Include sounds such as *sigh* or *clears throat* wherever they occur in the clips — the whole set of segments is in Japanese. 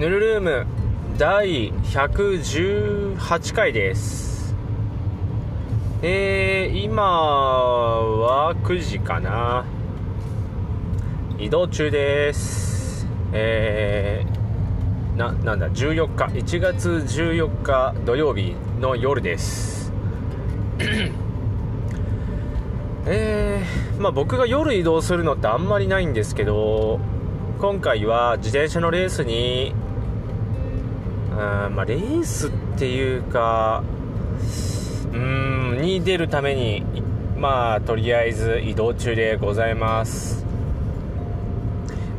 ヌルルーム第118回です。えー、今は9時かな。移動中です。えー、ななんだ14日1月14日土曜日の夜です。えー、まあ僕が夜移動するのってあんまりないんですけど今回は自転車のレースにまあ、レースっていうかうんに出るためにまあとりあえず移動中でございます。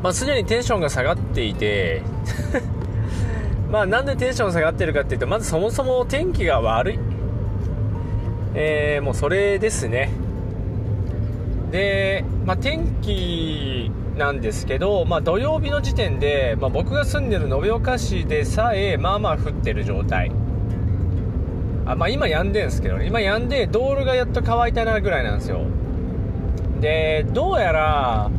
まあすでにテンションが下がっていて *laughs* まあなんでテンション下がってるかっていうとまずそもそも天気が悪い。えー、もうそれですね。で、まあ、天気なんですけど、まあ、土曜日の時点で、まあ、僕が住んでる延岡市でさえまあまあ降ってる状態。あ、まあ、今止んでんすけどね。今止んで道路がやっと乾いたなぐらいなんですよ。でどうやら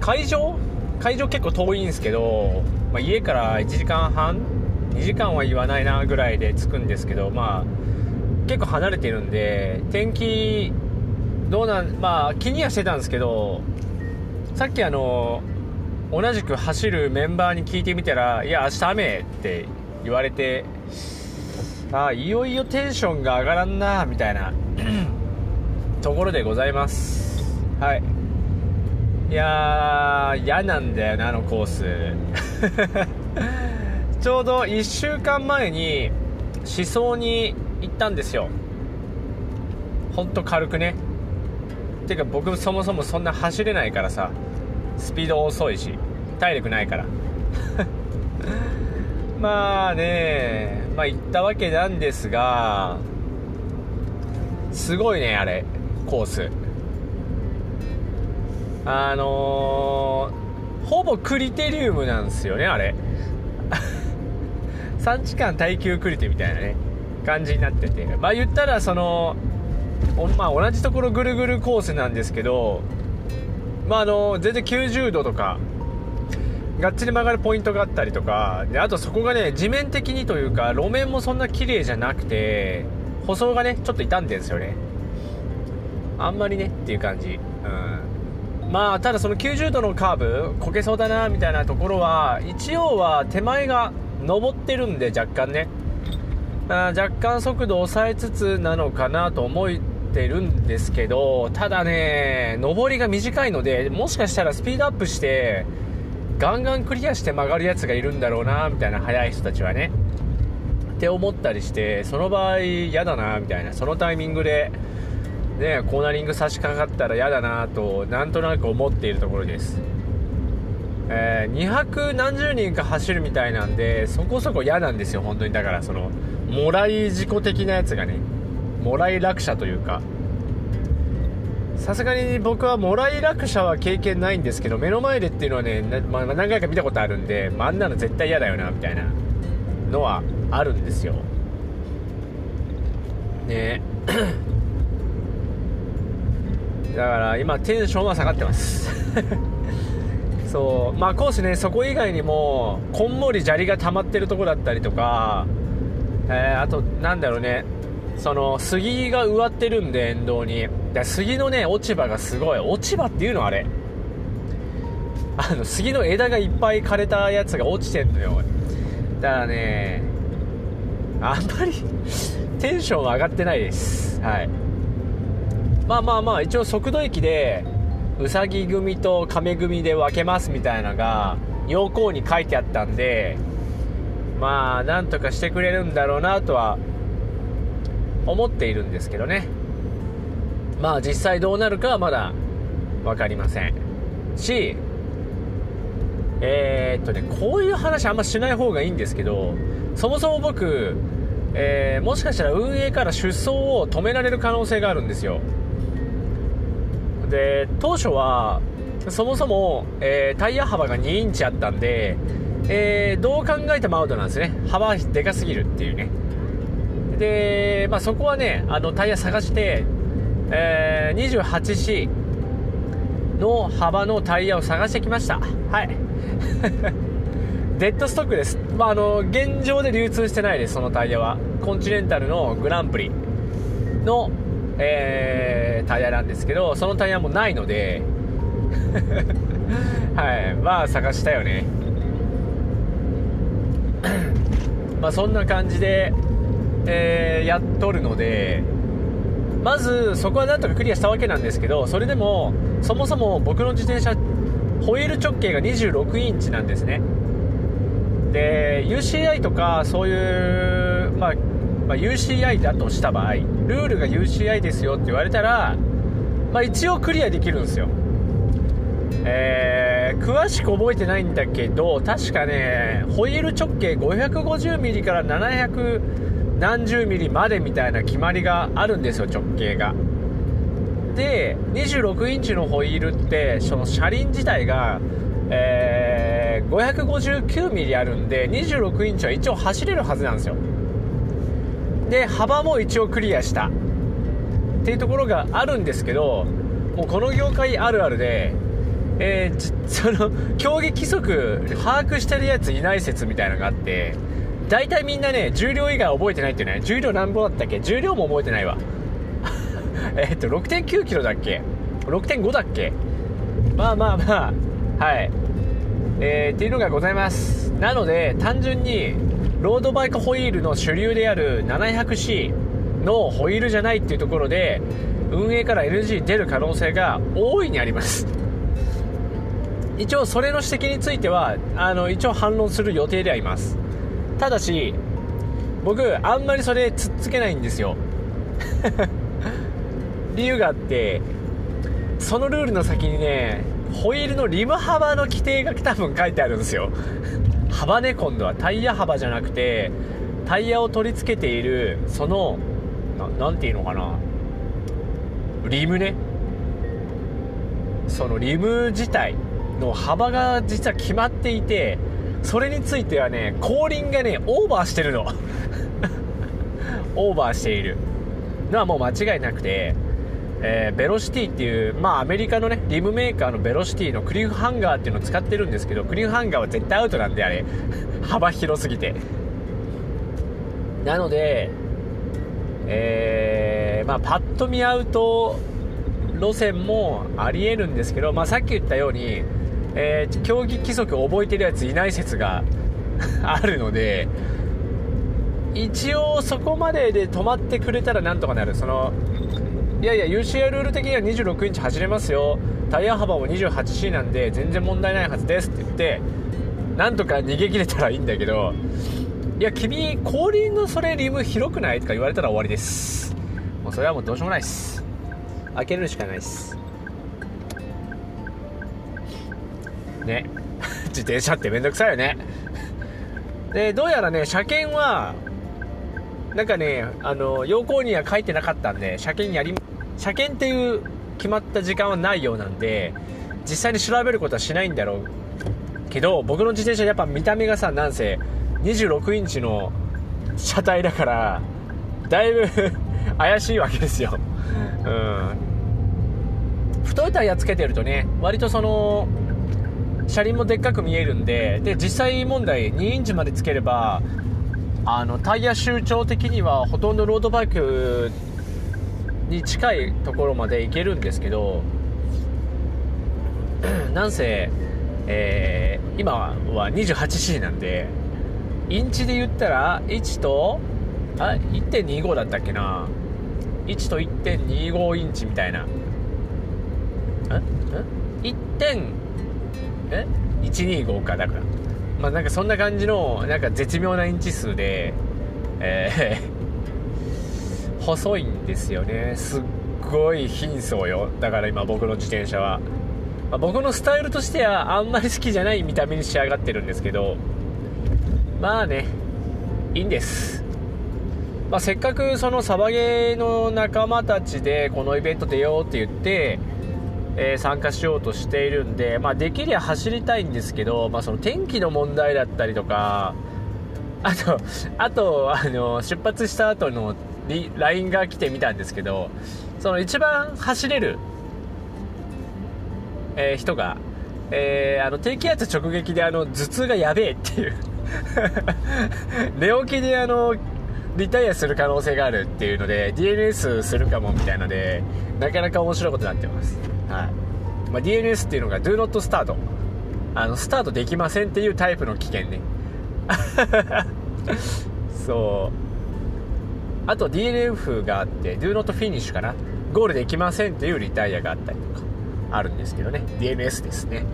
会場？会場結構遠いんですけど、まあ、家から1時間半？2時間は言わないなぐらいで着くんですけどまあ結構離れてるんで天気どうなんまあ気にはしてたんですけどさっきあの同じく走るメンバーに聞いてみたら「いや明日雨」って言われてあいよいよテンションが上がらんなみたいな *clears throat* ところでございます。はい。いや嫌なんだよなあのコース。*laughs* ちょうど1週間前に思想に行ったんですよ。ほんと軽くね。てか僕そもそもそんな走れないからさ。スピード遅いし体力ないから。*laughs* まあねまあ行ったわけなんですがすごいねあれコース。あのー、ほぼクリテリウムなんですよねあれ。*laughs* 3時間耐久クリテみたいなね感じになってて。まあ言ったらそのまあ、同じところぐるぐるコースなんですけど、まあ、あの全然90度とかがっちり曲がるポイントがあったりとかであとそこがね地面的にというか路面もそんな綺麗じゃなくて舗装がねちょっと傷んでるんですよね。あんまりねっていう感じ、うん、まあただその90度のカーブこけそうだなみたいなところは一応は手前が上ってるんで若干ね。あ若干速度を抑えつつなのかなと思いってるんですけどただね上りが短いのでもしかしたらスピードアップしてガンガンクリアして曲がるやつがいるんだろうなみたいな速い人たちはね。って思ったりしてその場合嫌だなみたいなそのタイミングでねコーナリング差し掛かったら嫌だなとなんとなく思っているところです。えー、200何十人か走るみたいなんでそこそこ嫌なんですよ本当に。だからそのもらい事故的なやつがね。もらい落車というか。さすがに僕はもらい落車は経験ないんですけど目の前でっていうのはね、まあ、何回か見たことあるんで、まあ、あんなの絶対嫌だよなみたいなのはあるんですよ。ね。*coughs* だから今テンションは下がってます。*laughs* そう。まあコースねそこ以外にもこんもり砂利が溜まってるとこだったりとかえー、あとなんだろうね。その杉が植わってるんで沿道に。で杉のね落ち葉がすごい。落ち葉っていうのあれ。あの杉の枝がいっぱい枯れたやつが落ちてんのよだからねあんまりテンション上がってないです。はい。まあまあまあ一応速度駅でうさぎ組と亀組で分けますみたいなのが要項に書いてあったんでまあなんとかしてくれるんだろうなとは思っているんですけどね。まあ実際どうなるかはまだ分かりません。しえー、っとねこういう話あんましない方がいいんですけどそもそも僕、えー、もしかしたら運営から出走を止められる可能性があるんですよ。で当初はそもそも、えー、タイヤ幅が2インチあったんでえー、どう考えてもアウトなんですね。幅でかすぎるっていうね。で、まあ、そこはねあのタイヤ探して、えー、28C の幅のタイヤを探してきました。はい。*laughs* デッドストックです、まあ、あの現状で流通してないですそのタイヤは。コンチネンタルのグランプリの、えー、タイヤなんですけどそのタイヤもないので。*laughs* はい。まあ探したよね。まあそんな感じで、えー、やっとるのでまずそこはなんとかクリアしたわけなんですけどそれでもそもそも僕の自転車ホイール直径が26インチなんですね。で UCI とかそういう、まあ、まあ、UCI だとした場合ルールが UCI ですよって言われたら、まあ、一応クリアできるんですよ。えー、詳しく覚えてないんだけど確かねホイール直径 550mm から700何十ミリまでみたいな決まりがあるんですよ直径が。で26インチのホイールってその車輪自体が、えー、559ミリあるんで26インチは一応走れるはずなんですよ。で幅も一応クリアした。っていうところがあるんですけどもうこの業界あるあるでえー、*laughs* その競技規則把握してるやついない説みたいなのがあって大体みんなね重量以外覚えてないってね。重量何本だったっけ？重量も覚えてないわ。*laughs* えっと6 9キロだっけ？6.5だっけ？まあまあまあ。はい。えー、っていうのがございます。なので単純にロードバイクホイールの主流である 700C のホイールじゃないっていうところで運営から NG 出る可能性が大いにあります。一応それの指摘についてはあの一応反論する予定ではいます。ただし僕あんまりそれつっつけないんですよ。*laughs* 理由があってそのルールの先にねホイールのリム幅の規定が多分書いてあるんですよ。幅ね今度は。タイヤ幅じゃなくてタイヤを取り付けているその何ていうのかな。リムね。そのリム自体の幅が実は決まっていてそれについてはね後輪がねオーバーしてるの。*laughs* オーバーしている。のはもう間違いなくて、えー、ベロシティっていう、まあ、アメリカのねリムメーカーのベロシティのクリフハンガーっていうのを使ってるんですけどクリフハンガーは絶対アウトなんであれ。*laughs* 幅広すぎて。なのでえー、まあパッと見アウト路線もありえるんですけど、まあ、さっき言ったようにえー、競技規則を覚えてるやついない説が *laughs* あるので一応そこまでで止まってくれたらなんとかなる。そのいやいや UCI ルール的には26インチ走れますよ。タイヤ幅も 28C なんで全然問題ないはずですって言ってなんとか逃げ切れたらいいんだけどいや君後輪のそれリム広くない？とか言われたら終わりです。もうそれはもうどうしようもないです。開けるしかないです。ね。*laughs* 自転車ってめんどくさいよね。でどうやらね車検はなんかねあの要項には書いてなかったんで車検やり車検っていう決まった時間はないようなんで実際に調べることはしないんだろうけど僕の自転車やっぱ見た目がさなんせ26インチの車体だからだいぶ *laughs* 怪しいわけですよ。うん。太いタイヤつけてるとね割とその車輪もでっかく見えるんでで実際問題2インチまでつければあのタイヤ周長的にはほとんどロードバイクに近いところまで行けるんですけど *clears throat* なんせ、えー、今は 28C なんでインチで言ったら1とあ1.25だったっけな。1と1.25インチみたいな。1.25え？125かだから。まあなんかそんな感じのなんか絶妙なインチ数でえー、*laughs* 細いんですよね。すっごい貧相よ。だから今僕の自転車は、まあ、僕のスタイルとしてはあんまり好きじゃない見た目に仕上がってるんですけど。まあねいいんです。まあ、せっかくそのサバゲーの仲間たちでこのイベント出ようって言ってえー、参加しようとしているんで、まあ、できりゃ走りたいんですけど、まあ、その天気の問題だったりとか、あと、あと、あの、出発した後の LINE が来てみたんですけど、その一番走れる、えー、人が、えー、あの低気圧直撃であの頭痛がやべえっていう。*laughs* 寝起きであのリタイアする可能性があるっていうので DNS するかもみたいなのでなかなか面白いことになってます、はい。まあ、DNS っていうのが Do Not Start あのスタートできませんっていうタイプの危険ね。*laughs* そう。あと DNF があって Do Not Finish かな。ゴールできませんっていうリタイアがあったりとかあるんですけどね。DNS ですね。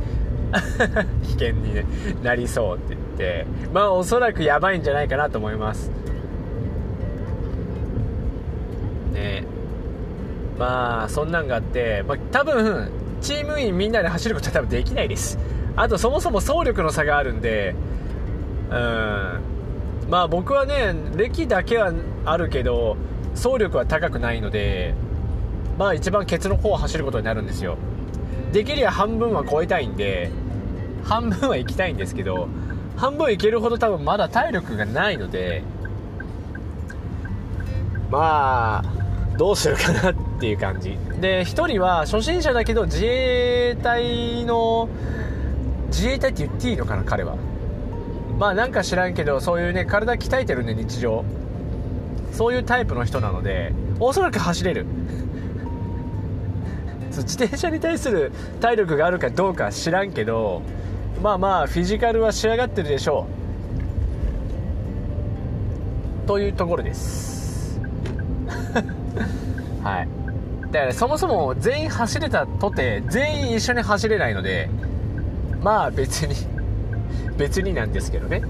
*laughs* 危険に、ね、なりそうって言って。まあおそらくやばいんじゃないかなと思います。ね。まあそんなんがあって、まあ、多分チーム員みんなで走ることは多分できないです。あとそもそも走力の差があるんでうん。まあ僕はね歴だけはあるけど走力は高くないのでまあ一番ケツの方を走ることになるんですよ。できりゃ半分は超えたいんで半分は行きたいんですけど半分行けるほど多分まだ体力がないのでまあどうするかなっていう感じ。で1人は初心者だけど自衛隊の自衛隊って言っていいのかな彼は。まあなんか知らんけどそういうね体鍛えてるんで日常。そういうタイプの人なのでおそらく走れる。*laughs* 自転車に対する体力があるかどうか知らんけどまあまあフィジカルは仕上がってるでしょう。というところです。*laughs* はい。だからそもそも全員走れたとて全員一緒に走れないのでまあ別に *laughs* 別になんですけどね、はい、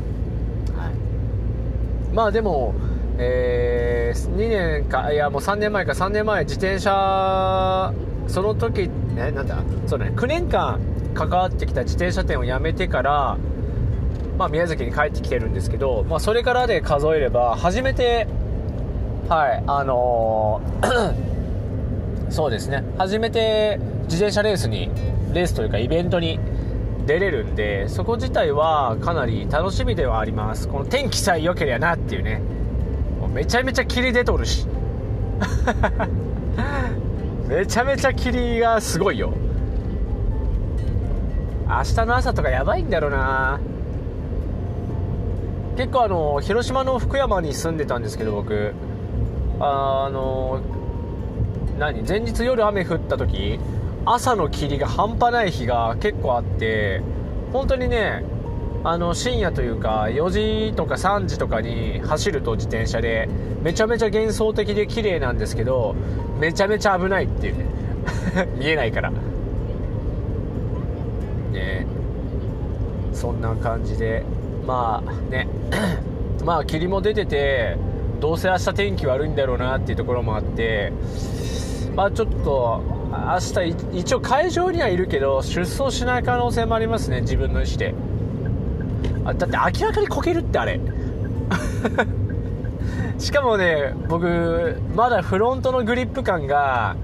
まあでもえー、2年かいやもう3年前か3年前自転車その時ねなんだそうね9年間関わってきた自転車店を辞めてから、まあ、宮崎に帰ってきてるんですけど、まあ、それからで数えれば初めてはいあのー、*coughs* そうですね。初めて自転車レースにレースというかイベントに出れるんでそこ自体はかなり楽しみではあります。この天気さえ良ければなっていうね。めちゃめちゃ霧出とるし。*laughs* めちゃめちゃ霧がすごいよ。明日の朝とかやばいんだろうな。結構あの広島の福山に住んでたんですけど僕。あの何？前日夜雨降った時朝の霧が半端ない日が結構あって本当にねあの深夜というか4時とか3時とかに走ると自転車でめちゃめちゃ幻想的で綺麗なんですけどめちゃめちゃ危ないっていうね。*laughs* 見えないから。ね。そんな感じでまあね。まあ *clears throat* 霧も出ててどうせ明日天気悪いんだろうなっていうところもあってまあちょっと明日一応会場にはいるけど出走しない可能性もありますね自分の意思で。あだって明らかにこけるってあれ。*laughs* しかもね僕まだフロントのグリップ感が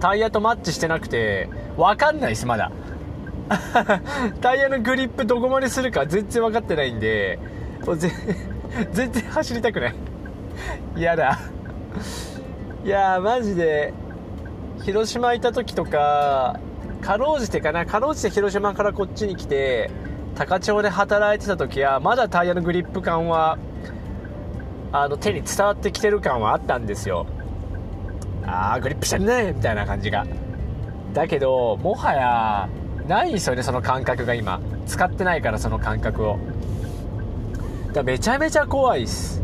タイヤとマッチしてなくて分かんないですまだ。*laughs* タイヤのグリップどこまでするか全然分かってないんで *laughs* 全然走りたくない。*laughs* 嫌だ。いやマジで広島いた時とかかろうじてかなかろうじて広島からこっちに来て高千穂で働いてた時はまだタイヤのグリップ感はあの手に伝わってきてる感はあったんですよ。ああグリップしてんねみたいな感じが。だけどもはやないんですよねその感覚が今。使ってないからその感覚を。だめちゃめちゃ怖いっす。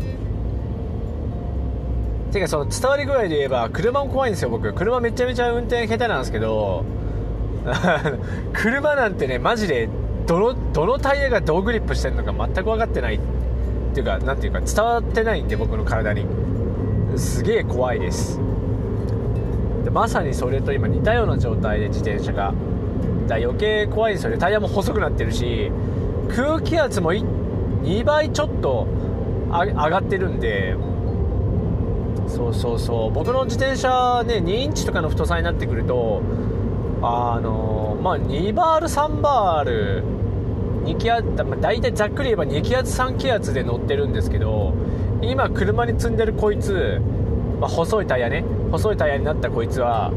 てかその伝わり具合で言えば車も怖いんですよ僕。車めちゃめちゃ運転下手なんですけど *laughs* 車なんてねマジでどのどのタイヤがどうグリップしてるのか全く分かってない。っていうか何ていうか伝わってないんで僕の体に。すげえ怖いです。でまさにそれと今似たような状態で自転車が。だ余計怖いんですよね。タイヤも細くなってるし空気圧も2倍ちょっと上がってるんでそうそうそう。僕の自転車ね2インチとかの太さになってくるとあのまあ2バール3バール2気圧、まあ、大体ざっくり言えば2気圧3気圧で乗ってるんですけど今車に積んでるこいつ、まあ、細いタイヤね細いタイヤになったこいつは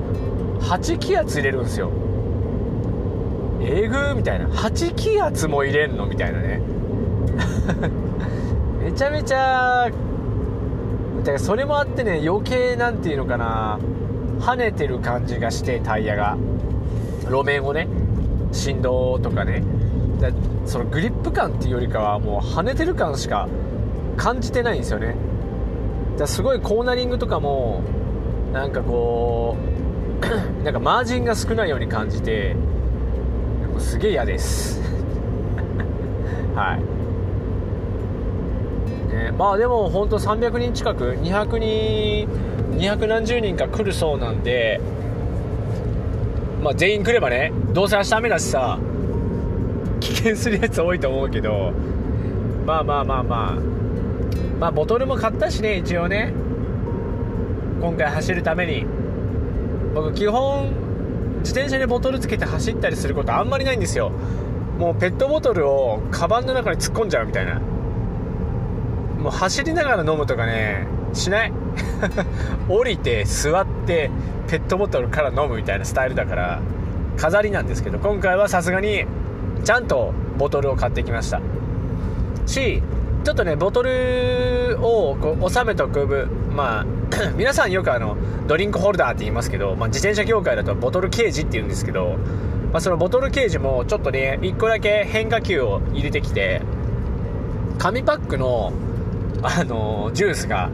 8気圧入れるんですよ。えぐーみたいな。8気圧も入れんのみたいなね。*laughs* めちゃめちゃだからそれもあってね余計なんていうのかな跳ねてる感じがしてタイヤが。路面をね振動とかね。だそのグリップ感っていうよりかはもう跳ねてる感しか感じてないんですよね。だすごいコーナリングとかもなんかこう *coughs* なんかマージンが少ないように感じてすげえ嫌です。*laughs* はい。まあでも本当300人近く200人200何十人か来るそうなんでまあ全員来ればねどうせ明日雨だしさ危険するやつ多いと思うけどまあまあまあまあまあボトルも買ったしね一応ね。今回走るために。僕基本自転車にボトルつけて走ったりすることあんまりないんですよ。もうペットボトルをカバンの中に突っ込んじゃうみたいな。もう走りながら飲むとかねしない。*laughs* 降りて座ってペットボトルから飲むみたいなスタイルだから飾りなんですけど今回はさすがにちゃんとボトルを買ってきました。しちょっとねボトルをこう収めとく部まあ *clears throat* 皆さんよくあのドリンクホルダーって言いますけど、まあ、自転車業界だとボトルケージって言うんですけど、まあ、そのボトルケージもちょっとね1個だけ変化球を入れてきて紙パックの、あのジュースが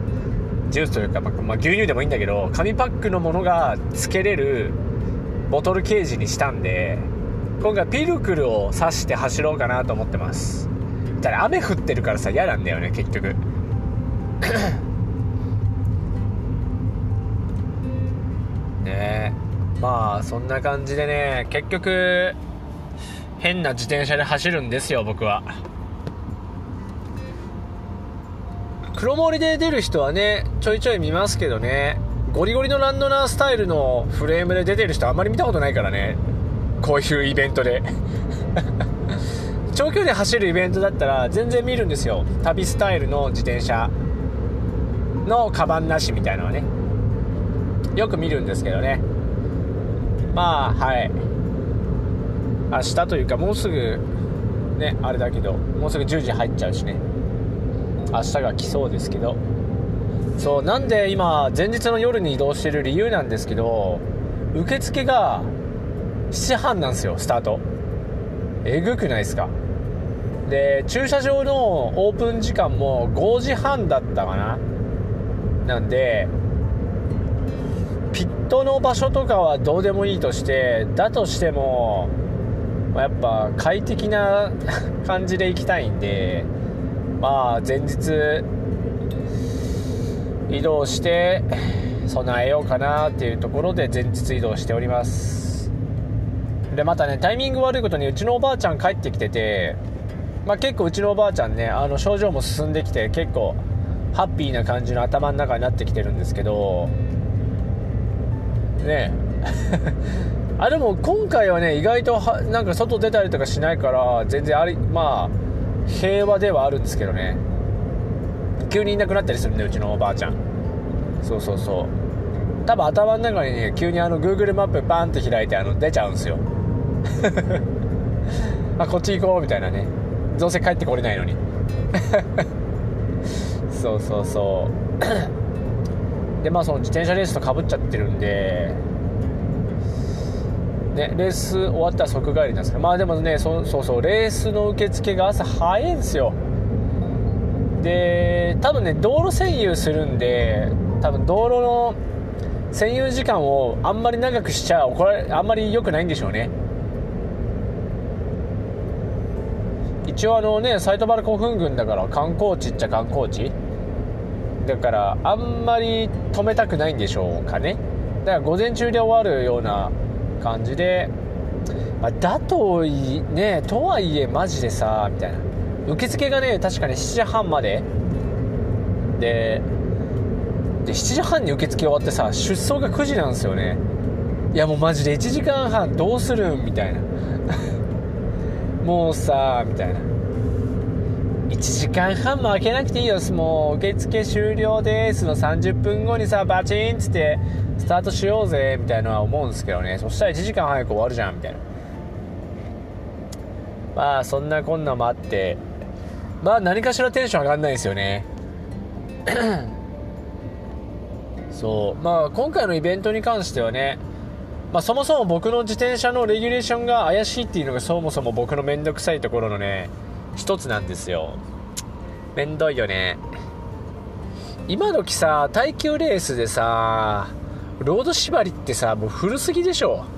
ジュースというか、まあ、牛乳でもいいんだけど紙パックのものがつけれるボトルケージにしたんで今回ピルクルを刺して走ろうかなと思ってます。ただ雨降ってるからさ嫌なんだよね結局。*coughs* ね。まあそんな感じでね結局変な自転車で走るんですよ僕は。黒森で出る人はねちょいちょい見ますけどね。ゴリゴリのランドナースタイルのフレームで出てる人あんまり見たことないからね。こういうイベントで。*laughs* 長距離走るイベントだったら全然見るんですよ。旅スタイルの自転車。のカバンなしみたいなのはね。よく見るんですけどね。まあはい。明日というかもうすぐねあれだけどもうすぐ10時入っちゃうしね。明日が来そうですけど。そうなんで今前日の夜に移動してる理由なんですけど受付が7時半なんですよスタート。えぐくないですか？で駐車場のオープン時間も5時半だったかな？なんでピットの場所とかはどうでもいいとしてだとしてもやっぱ快適な *laughs* 感じで行きたいんでまあ前日移動して備えようかなっていうところで前日移動しております。でまたねタイミング悪いことにうちのおばあちゃん帰ってきてて、まあ、結構うちのおばあちゃんねあの症状も進んできて結構ハッピーな感じの頭の中になってきてるんですけどね。*laughs* あでも今回はね意外とはなんか外出たりとかしないから全然ありまあ平和ではあるんですけどね。急にいなくなったりするんでうちのおばあちゃん。そうそうそう。多分頭の中にね急にあの Google マップバンって開いてあの出ちゃうんですよ。*laughs* あこっち行こうみたいなね。どうせ帰ってこれないのに。*laughs* そうそうそう。でまあその自転車レースとかぶっちゃってるんでね、レース終わったら即帰りなんですけどまあでもねそうそうレースの受付が朝早いんですよ。で多分ね道路占有するんで多分道路の占有時間をあんまり長くしちゃ怒られあんまり良くないんでしょうね。一応あのねサイトバル古墳群だから観光地っちゃ観光地。だからあんまり止めたくないんでしょうかね。だから午前中で終わるような感じで、まあ、だといねとはいえマジでさみたいな。受付がね確かに7時半まで。でで7時半に受付終わってさ出走が9時なんですよね。いやもうマジで1時間半どうするん？みたいな。*laughs* もうさみたいな。1時間半も開けなくていいよ。もう受付終了です。の30分後にさバチンっつってスタートしようぜみたいなのは思うんですけどね。そしたら1時間早く終わるじゃんみたいな。まあそんなこんなもあって。まあ何かしらテンション上がんないですよね。*coughs* そう。まあ今回のイベントに関してはねまあ、そもそも僕の自転車のレギュレーションが怪しいっていうのがそもそも僕の面倒くさいところのね一つなんですよ。めんどいよね。今時さ耐久レースでさロード縛りってさもう古すぎでしょ。*laughs*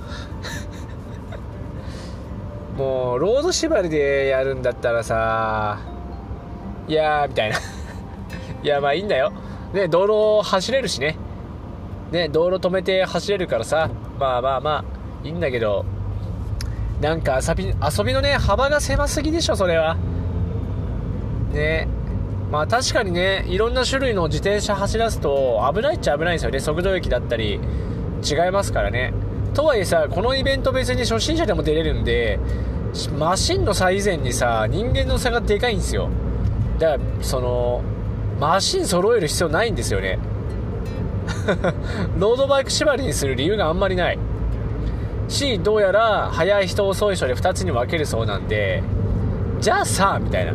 もうロード縛りでやるんだったらさいやーみたいな。*laughs* いやまあいいんだよ。ね道路走れるしね。ね道路止めて走れるからさ。まあまあまあいいんだけど。なんか遊び遊びのね幅が狭すぎでしょそれは。ね。まあ確かにねいろんな種類の自転車走らすと危ないっちゃ危ないんですよね。速度域だったり違いますからね。とはいえさこのイベント別に初心者でも出れるんでマシンの差以前にさ人間の差がでかいんですよ。だからそのマシン揃える必要ないんですよね。*laughs* ロードバイク縛りにする理由があんまりない。しどうやら速い人遅い人で2つに分けるそうなんでじゃあさみたいな。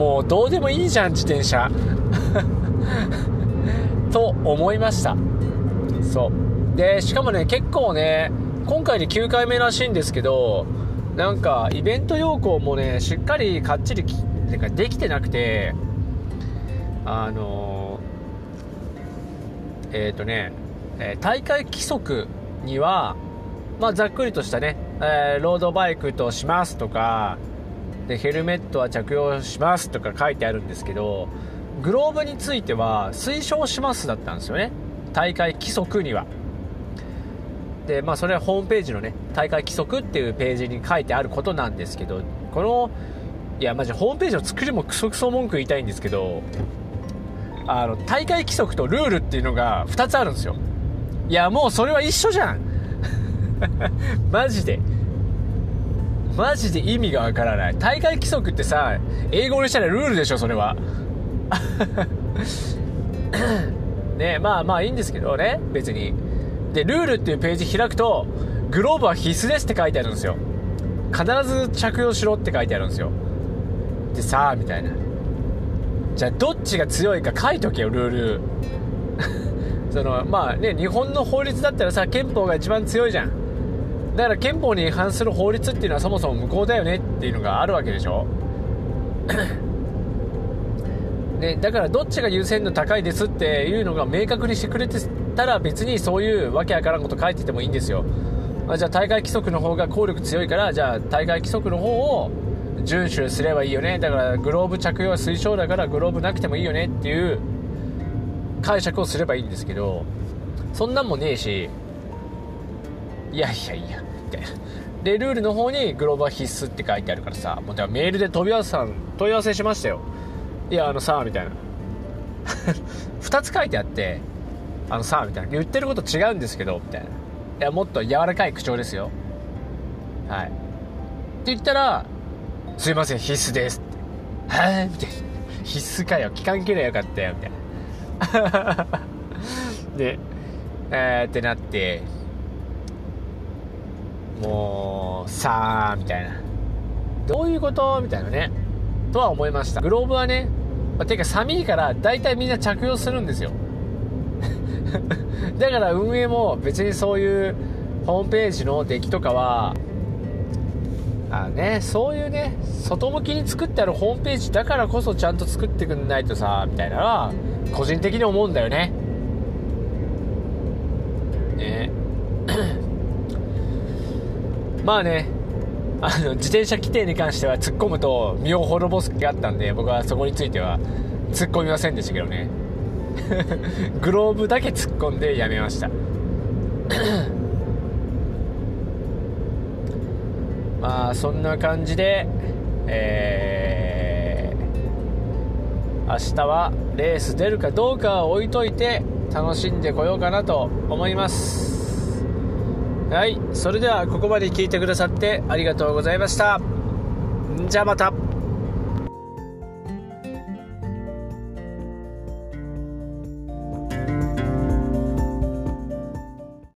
もうどうでもいいじゃん自転車。*laughs* と思いました。そう。でしかもね結構ね今回で9回目らしいんですけどなんかイベント要項もねしっかりかっちりてかできてなくてあのえっ、ー、とね、え大会規則には、まあ、ざっくりとしたね、えー、ロードバイクとしますとかでヘルメットは着用しますとか書いてあるんですけどグローブについては推奨しますだったんですよね。大会規則には。でまあそれはホームページのね大会規則っていうページに書いてあることなんですけどこのいやマジホームページの作りもクソクソ文句言いたいんですけどあの大会規則とルールっていうのが2つあるんですよ。いやもうそれは一緒じゃん。*laughs* マジで。マジで意味がわからない。大会規則ってさ英語にしたらルールでしょそれは。*laughs* ねまあまあいいんですけどね別に。でルールっていうページ開くとグローブは必須ですって書いてあるんですよ。必ず着用しろって書いてあるんですよ。でさあみたいな。じゃあどっちが強いか書いとけよルール。*laughs* そのまあね日本の法律だったらさ憲法が一番強いじゃん。だから憲法に違反する法律っていうのはそもそも無効だよねっていうのがあるわけでしょ。ね、だからどっちが優先度高いですっていうのが明確にしてくれてたら別にそういうわけわからんこと書いててもいいんですよ、あ、じゃあ大会規則の方が効力強いからじゃあ大会規則の方を遵守すればいいよね。だからグローブ着用は推奨だからグローブなくてもいいよねっていう解釈をすればいいんですけどそんなんもねえし。いやいやいや。みたいなでルールの方にグローブは必須って書いてあるからさもうメールで問い合わせ問い合わせしましたよいやあのさみたいな *laughs* 2つ書いてあってあのさみたいな言ってること違うんですけどみたいないやもっと柔らかい口調ですよはいって言ったらすいません、必須です。って。はぁみたいな。必須かよ。期間切れよかったよ。みたいな。*laughs* で、えー、ってなって、もう、さあ、みたいな。どういうこと？みたいなね。とは思いました。グローブはね、まあ、てか寒いから大体みんな着用するんですよ。*laughs* だから運営も別にそういうホームページの出来とかはあね、そういうね、外向きに作ってあるホームページだからこそちゃんと作ってくんないとさ、みたいなのは、個人的に思うんだよね。ね。まあね、あの、自転車規定に関しては突っ込むと身を滅ぼす気があったんで、僕はそこについては突っ込みませんでしたけどね。*laughs* グローブだけ突っ込んでやめました。*coughs* まあそんな感じで、えー、明日はレース出るかどうかは置いといて楽しんでこようかなと思いますはいそれではここまで聞いてくださってありがとうございました。じゃあまた。